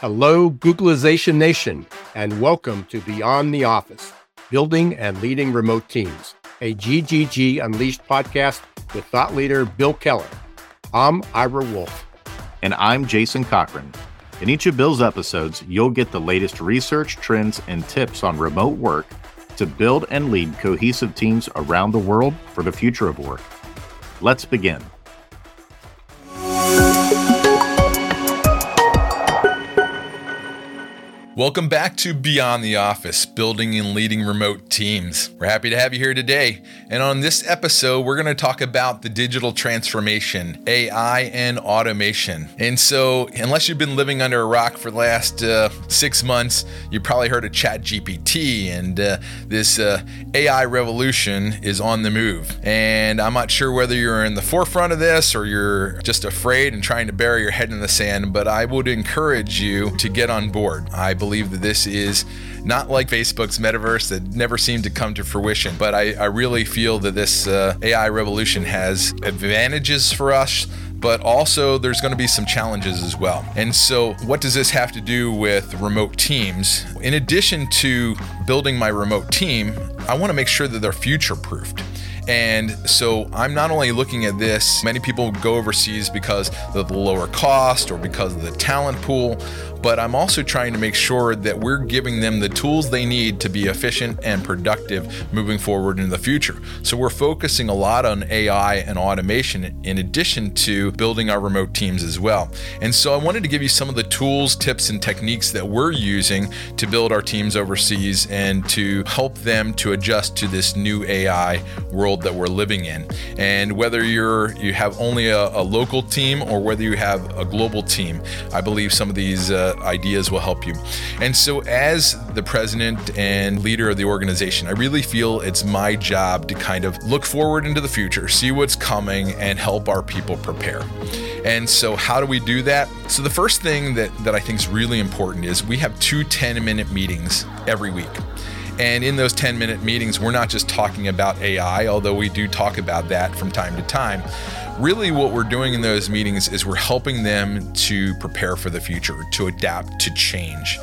Hello, Googlization Nation, and welcome to Beyond the Office Building and Leading Remote Teams, a GGG Unleashed podcast with thought leader Bill Keller. I'm Ira Wolfe. And I'm Jason Cochran. In each of Bill's episodes, you'll get the latest research, trends, and tips on remote work to build and lead cohesive teams around the world for the future of work. Let's begin. Welcome back to Beyond the Office, building and leading remote teams. We're happy to have you here today. And on this episode, we're going to talk about the digital transformation, AI, and automation. And so, unless you've been living under a rock for the last uh, six months, you probably heard of ChatGPT, and uh, this uh, AI revolution is on the move. And I'm not sure whether you're in the forefront of this or you're just afraid and trying to bury your head in the sand, but I would encourage you to get on board. I believe believe that this is not like Facebook's metaverse that never seemed to come to fruition, but I, I really feel that this uh, AI revolution has advantages for us but also there's going to be some challenges as well. And so, what does this have to do with remote teams? In addition to building my remote team, I want to make sure that they're future proofed. And so I'm not only looking at this, many people go overseas because of the lower cost or because of the talent pool, but I'm also trying to make sure that we're giving them the tools they need to be efficient and productive moving forward in the future. So we're focusing a lot on AI and automation in addition to building our remote teams as well. And so I wanted to give you some of the tools, tips, and techniques that we're using to build our teams overseas and to help them to adjust to this new AI world that we're living in. And whether you're you have only a, a local team or whether you have a global team, I believe some of these uh, ideas will help you. And so, as the president and leader of the organization, I really feel it's my job to kind of look forward into the future, see what's coming, and help our people prepare. And so, how do we do that? So, the first thing that, that I think is really important is we have two 10 minute meetings every week. And in those 10 minute meetings, we're not just talking about AI, although we do talk about that from time to time. Really, what we're doing in those meetings is we're helping them to prepare for the future, to adapt to change.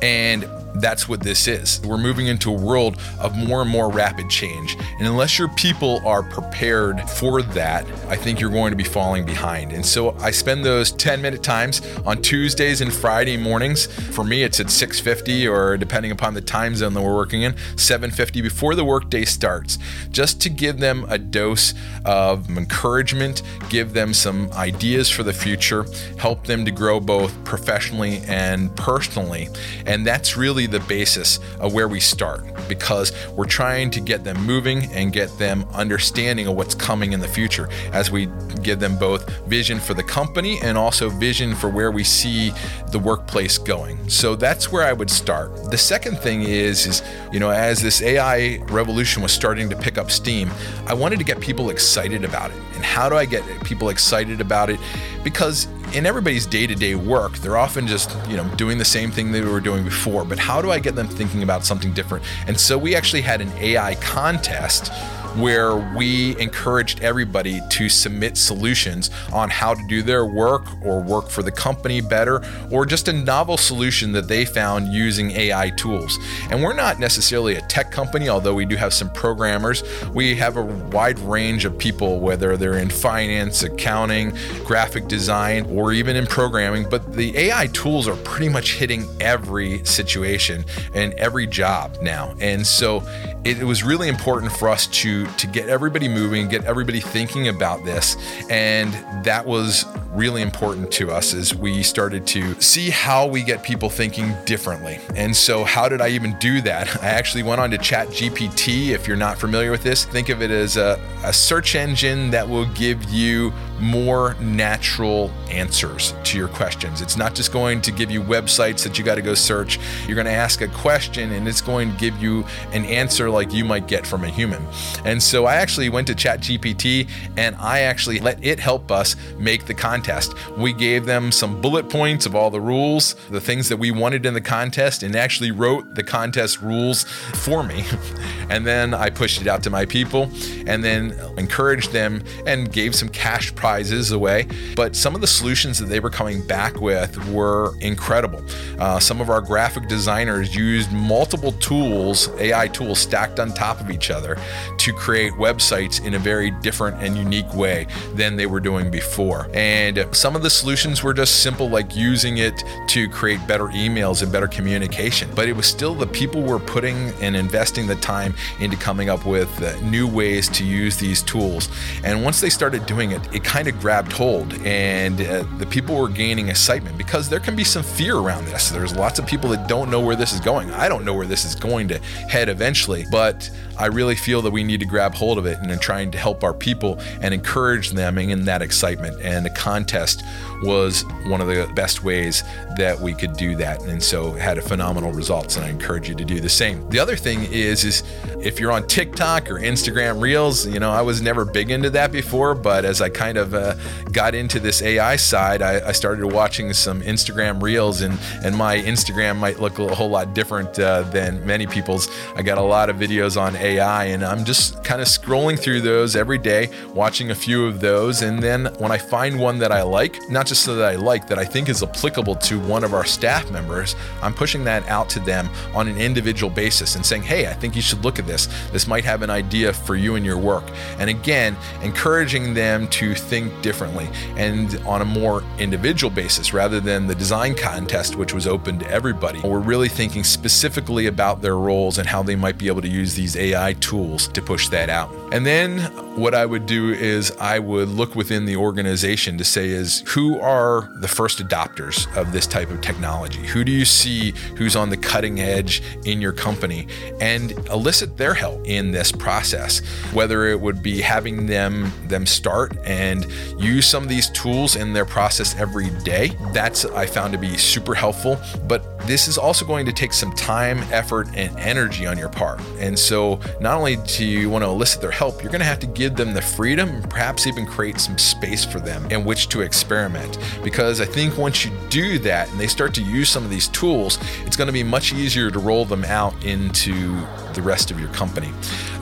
And that's what this is. We're moving into a world of more and more rapid change. And unless your people are prepared for that, I think you're going to be falling behind. And so I spend those 10 minute times on Tuesdays and Friday mornings. For me, it's at 6:50 or depending upon the time zone that we're working in, 7:50 before the workday starts, just to give them a dose of encouragement, give them some ideas for the future, help them to grow both professionally and personally. And that's really really the basis of where we start because we're trying to get them moving and get them understanding of what's coming in the future as we give them both vision for the company and also vision for where we see the workplace going. So that's where I would start. The second thing is is you know as this AI revolution was starting to pick up steam, I wanted to get people excited about it. And how do I get people excited about it? Because in everybody's day-to-day work, they're often just, you know, doing the same thing they were doing before, but how do I get them thinking about something different? And so we actually had an AI contest where we encouraged everybody to submit solutions on how to do their work or work for the company better, or just a novel solution that they found using AI tools. And we're not necessarily a tech company, although we do have some programmers. We have a wide range of people, whether they're in finance, accounting, graphic design, or even in programming. But the AI tools are pretty much hitting every situation and every job now. And so it was really important for us to to get everybody moving, get everybody thinking about this, and that was really important to us as we started to see how we get people thinking differently. And so, how did I even do that? I actually went on to Chat GPT. If you're not familiar with this, think of it as a, a search engine that will give you more natural answers to your questions. It's not just going to give you websites that you got to go search. You're going to ask a question and it's going to give you an answer like you might get from a human. And so I actually went to ChatGPT and I actually let it help us make the contest. We gave them some bullet points of all the rules, the things that we wanted in the contest, and actually wrote the contest rules for me. and then I pushed it out to my people and then encouraged them and gave some cash enterprises away. But some of the solutions that they were coming back with were incredible. Uh, some of our graphic designers used multiple tools, AI tools stacked on top of each other to create websites in a very different and unique way than they were doing before. And some of the solutions were just simple, like using it to create better emails and better communication. But it was still the people were putting and investing the time into coming up with uh, new ways to use these tools. And once they started doing it, it kind of grabbed hold, and uh, the people were gaining excitement because there can be some fear around this. There's lots of people that don't know where this is going. I don't know where this is going to head eventually, but I really feel that we need to grab hold of it and trying to help our people and encourage them in that excitement. And the contest was one of the best ways that we could do that. And so had a phenomenal results. And I encourage you to do the same. The other thing is, is if you're on TikTok or Instagram Reels, you know, I was never big into that before, but as I kind of uh, got into this AI side, I, I, started watching some Instagram Reels, and and my Instagram might look a whole lot different uh, than many people's. I got a lot of videos on AI, and I'm just kind of scrolling through those every day, watching a few of those, and then when I find one that I like, not just so that I like, that I think is applicable to one of our staff members, I'm pushing that out to them on an individual basis and saying, hey, I think you should look at this. This might have an idea for you and your work. And again, encouraging them to think differently and on a more individual basis rather than the design contest, which was open to everybody. We're really thinking specifically about their roles and how they might be able to use these AI tools to push that out. And then what I would do is I would look within the organization to say is who are the first adopters of this type of technology? Who do you see who's on the cutting edge in your company and elicit their help in this process? Whether it would be having them them start and use some of these tools in their process every day. That's I found to be super helpful, but this is also going to take some time, effort, and energy on your part. And so, not only do you want to elicit their help, you're going to have to give them the freedom and perhaps even create some space for them in which to experiment. Because I think once you do that and they start to use some of these tools, it's going to be much easier to roll them out into the rest of your company.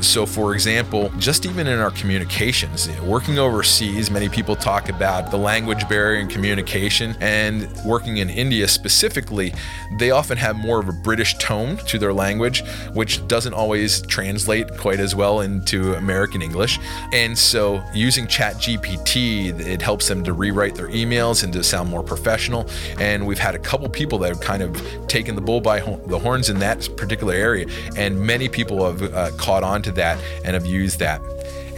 So, for example, just even in our communications, working overseas, many people talk about the language barrier in communication, and working in India specifically, they often have more of a British tone to their language, which doesn't always translate quite as well into American English. And so, using ChatGPT, it helps them to rewrite their emails and to sound more professional. And we've had a couple people that have kind of taken the bull by the horns in that particular area, and many many people have uh, caught on to that and have used that.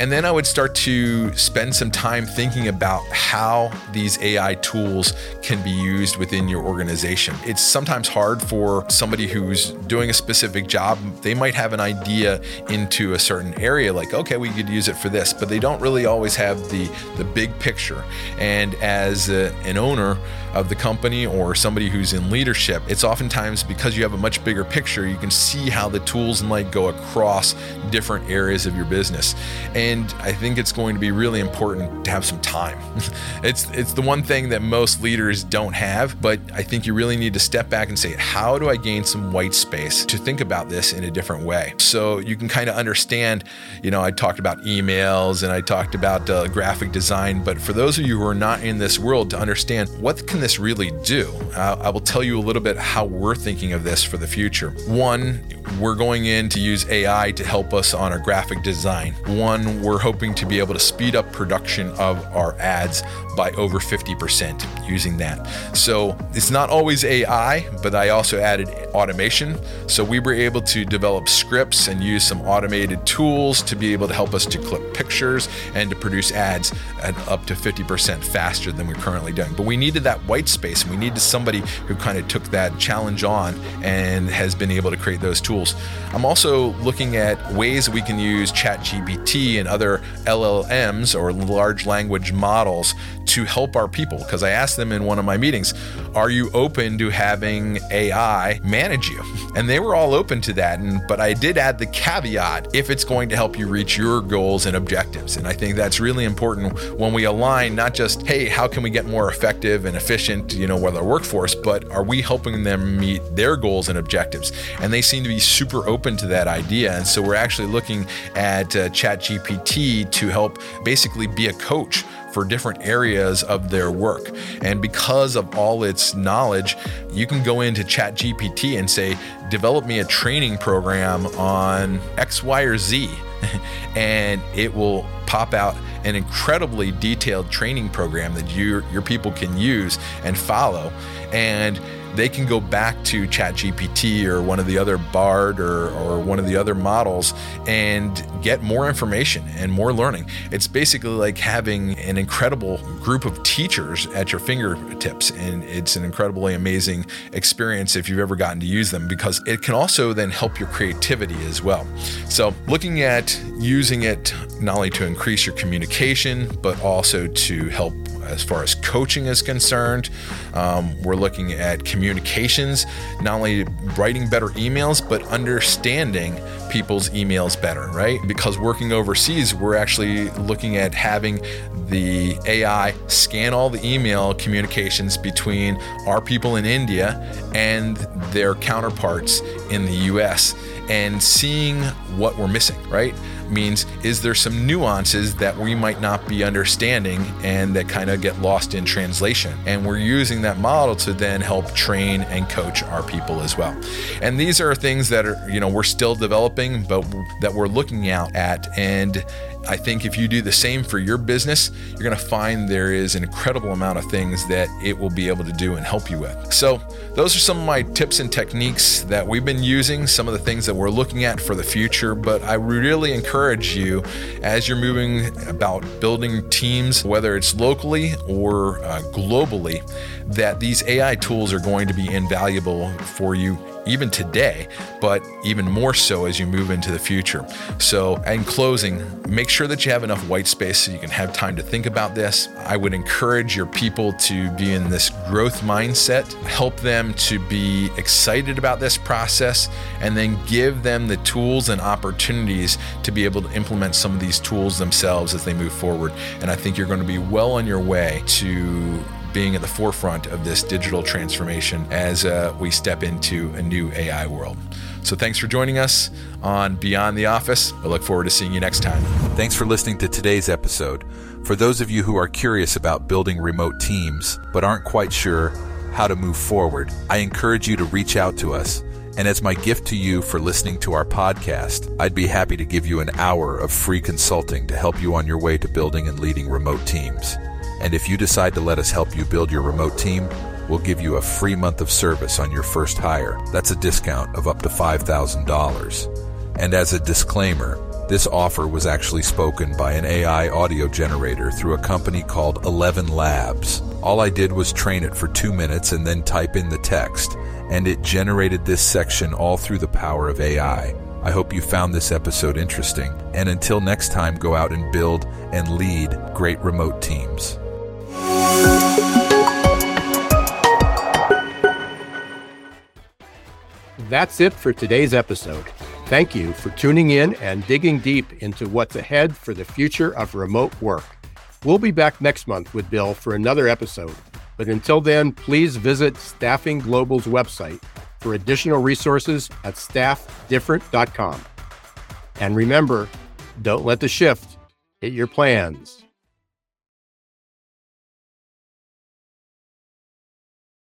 And then I would start to spend some time thinking about how these AI tools can be used within your organization. It's sometimes hard for somebody who's doing a specific job. They might have an idea into a certain area, like, okay, we could use it for this, but they don't really always have the, the big picture. And as a, an owner, of the company or somebody who's in leadership, it's oftentimes because you have a much bigger picture, you can see how the tools might go across different areas of your business. And I think it's going to be really important to have some time. it's it's the one thing that most leaders don't have, but I think you really need to step back and say, how do I gain some white space to think about this in a different way? So you can kind of understand, you know, I talked about emails and I talked about uh, graphic design, but for those of you who are not in this world to understand what can this really do? Uh, I will tell you a little bit how we're thinking of this for the future. One, we're going in to use AI to help us on our graphic design. One, we're hoping to be able to speed up production of our ads by over 50% using that. So it's not always AI, but I also added automation. So we were able to develop scripts and use some automated tools to be able to help us to clip pictures and to produce ads at up to 50% faster than we're currently doing. But we needed that white space and we needed somebody who kind of took that challenge on and has been able to create those tools. I'm also looking at ways we can use ChatGPT and other LLMs or large language models to help our people. Because I asked them in one of my meetings, are you open to having AI manage you? And they were all open to that. And but I did add the caveat if it's going to help you reach your goals and objectives. And I think that's really important when we align not just, hey, how can we get more effective and efficient, you know, with our workforce, but are we helping them meet their goals and objectives? And they seem to be super open to that idea. And so we're actually looking at uh, ChatGPT to help basically be a coach for different areas of their work. And because of all its knowledge, you can go into ChatGPT and say, develop me a training program on X, Y, or Z. and it will pop out an incredibly detailed training program that your your people can use and follow and they can go back to ChatGPT or one of the other Bard or, or one of the other models and get more information and more learning. It's basically like having an incredible group of teachers at your fingertips. And it's an incredibly amazing experience if you've ever gotten to use them because it can also then help your creativity as well. So, looking at using it not only to increase your communication, but also to help as far as coaching is concerned. Um, we're looking at communications, not only writing better emails, but understanding people's emails better, right? Because working overseas, we're actually looking at having the AI scan all the email communications between our people in India and their counterparts in the US and seeing what we're missing, right? Means is there some nuances that we might not be understanding and that kind of get lost in translation? And we're using that model to then help train and coach our people as well. And these are things that are, you know, we're still developing, but that we're looking out at. And I think if you do the same for your business, you're going to find there is an incredible amount of things that it will be able to do and help you with. So, those are some of my tips and techniques that we've been using, some of the things that we're looking at for the future. But I really encourage you as you're moving about building teams, whether it's locally or uh, globally, that these AI tools are going to be invaluable for you even today, but even more so as you move into the future. So, in closing, make sure that you have enough white space so you can have time to think about this. I would encourage your people to be in this growth mindset, help them to be excited about this process, and then give them the tools and opportunities to be able to implement some of these tools themselves as they move forward. And I think you're going to be well on your way to being at the forefront of this digital transformation as uh, we step into a new AI world. So thanks for joining us on Beyond the Office. I look forward to seeing you next time. Thanks for listening to today's episode. For those of you who are curious about building remote teams but aren't quite sure how to move forward, I encourage you to reach out to us. And as my gift to you for listening to our podcast, I'd be happy to give you an hour of free consulting to help you on your way to building and leading remote teams. And if you decide to let us help you build your remote team, we'll give you a free month of service on your first hire. That's a discount of up to $5,000. And as a disclaimer, this offer was actually spoken by an AI audio generator through a company called Eleven Labs. All I did was train it for two minutes and then type in the text, and it generated this section all through the power of AI. I hope you found this episode interesting, and until next time, go out and build and lead great remote teams. That's it for today's episode. Thank you for tuning in and digging deep into what's ahead for the future of remote work. We'll be back next month with Bill for another episode. But until then, please visit Staffing Global's website for additional resources at staffdifferent.com. And remember, don't let the shift hit your plans.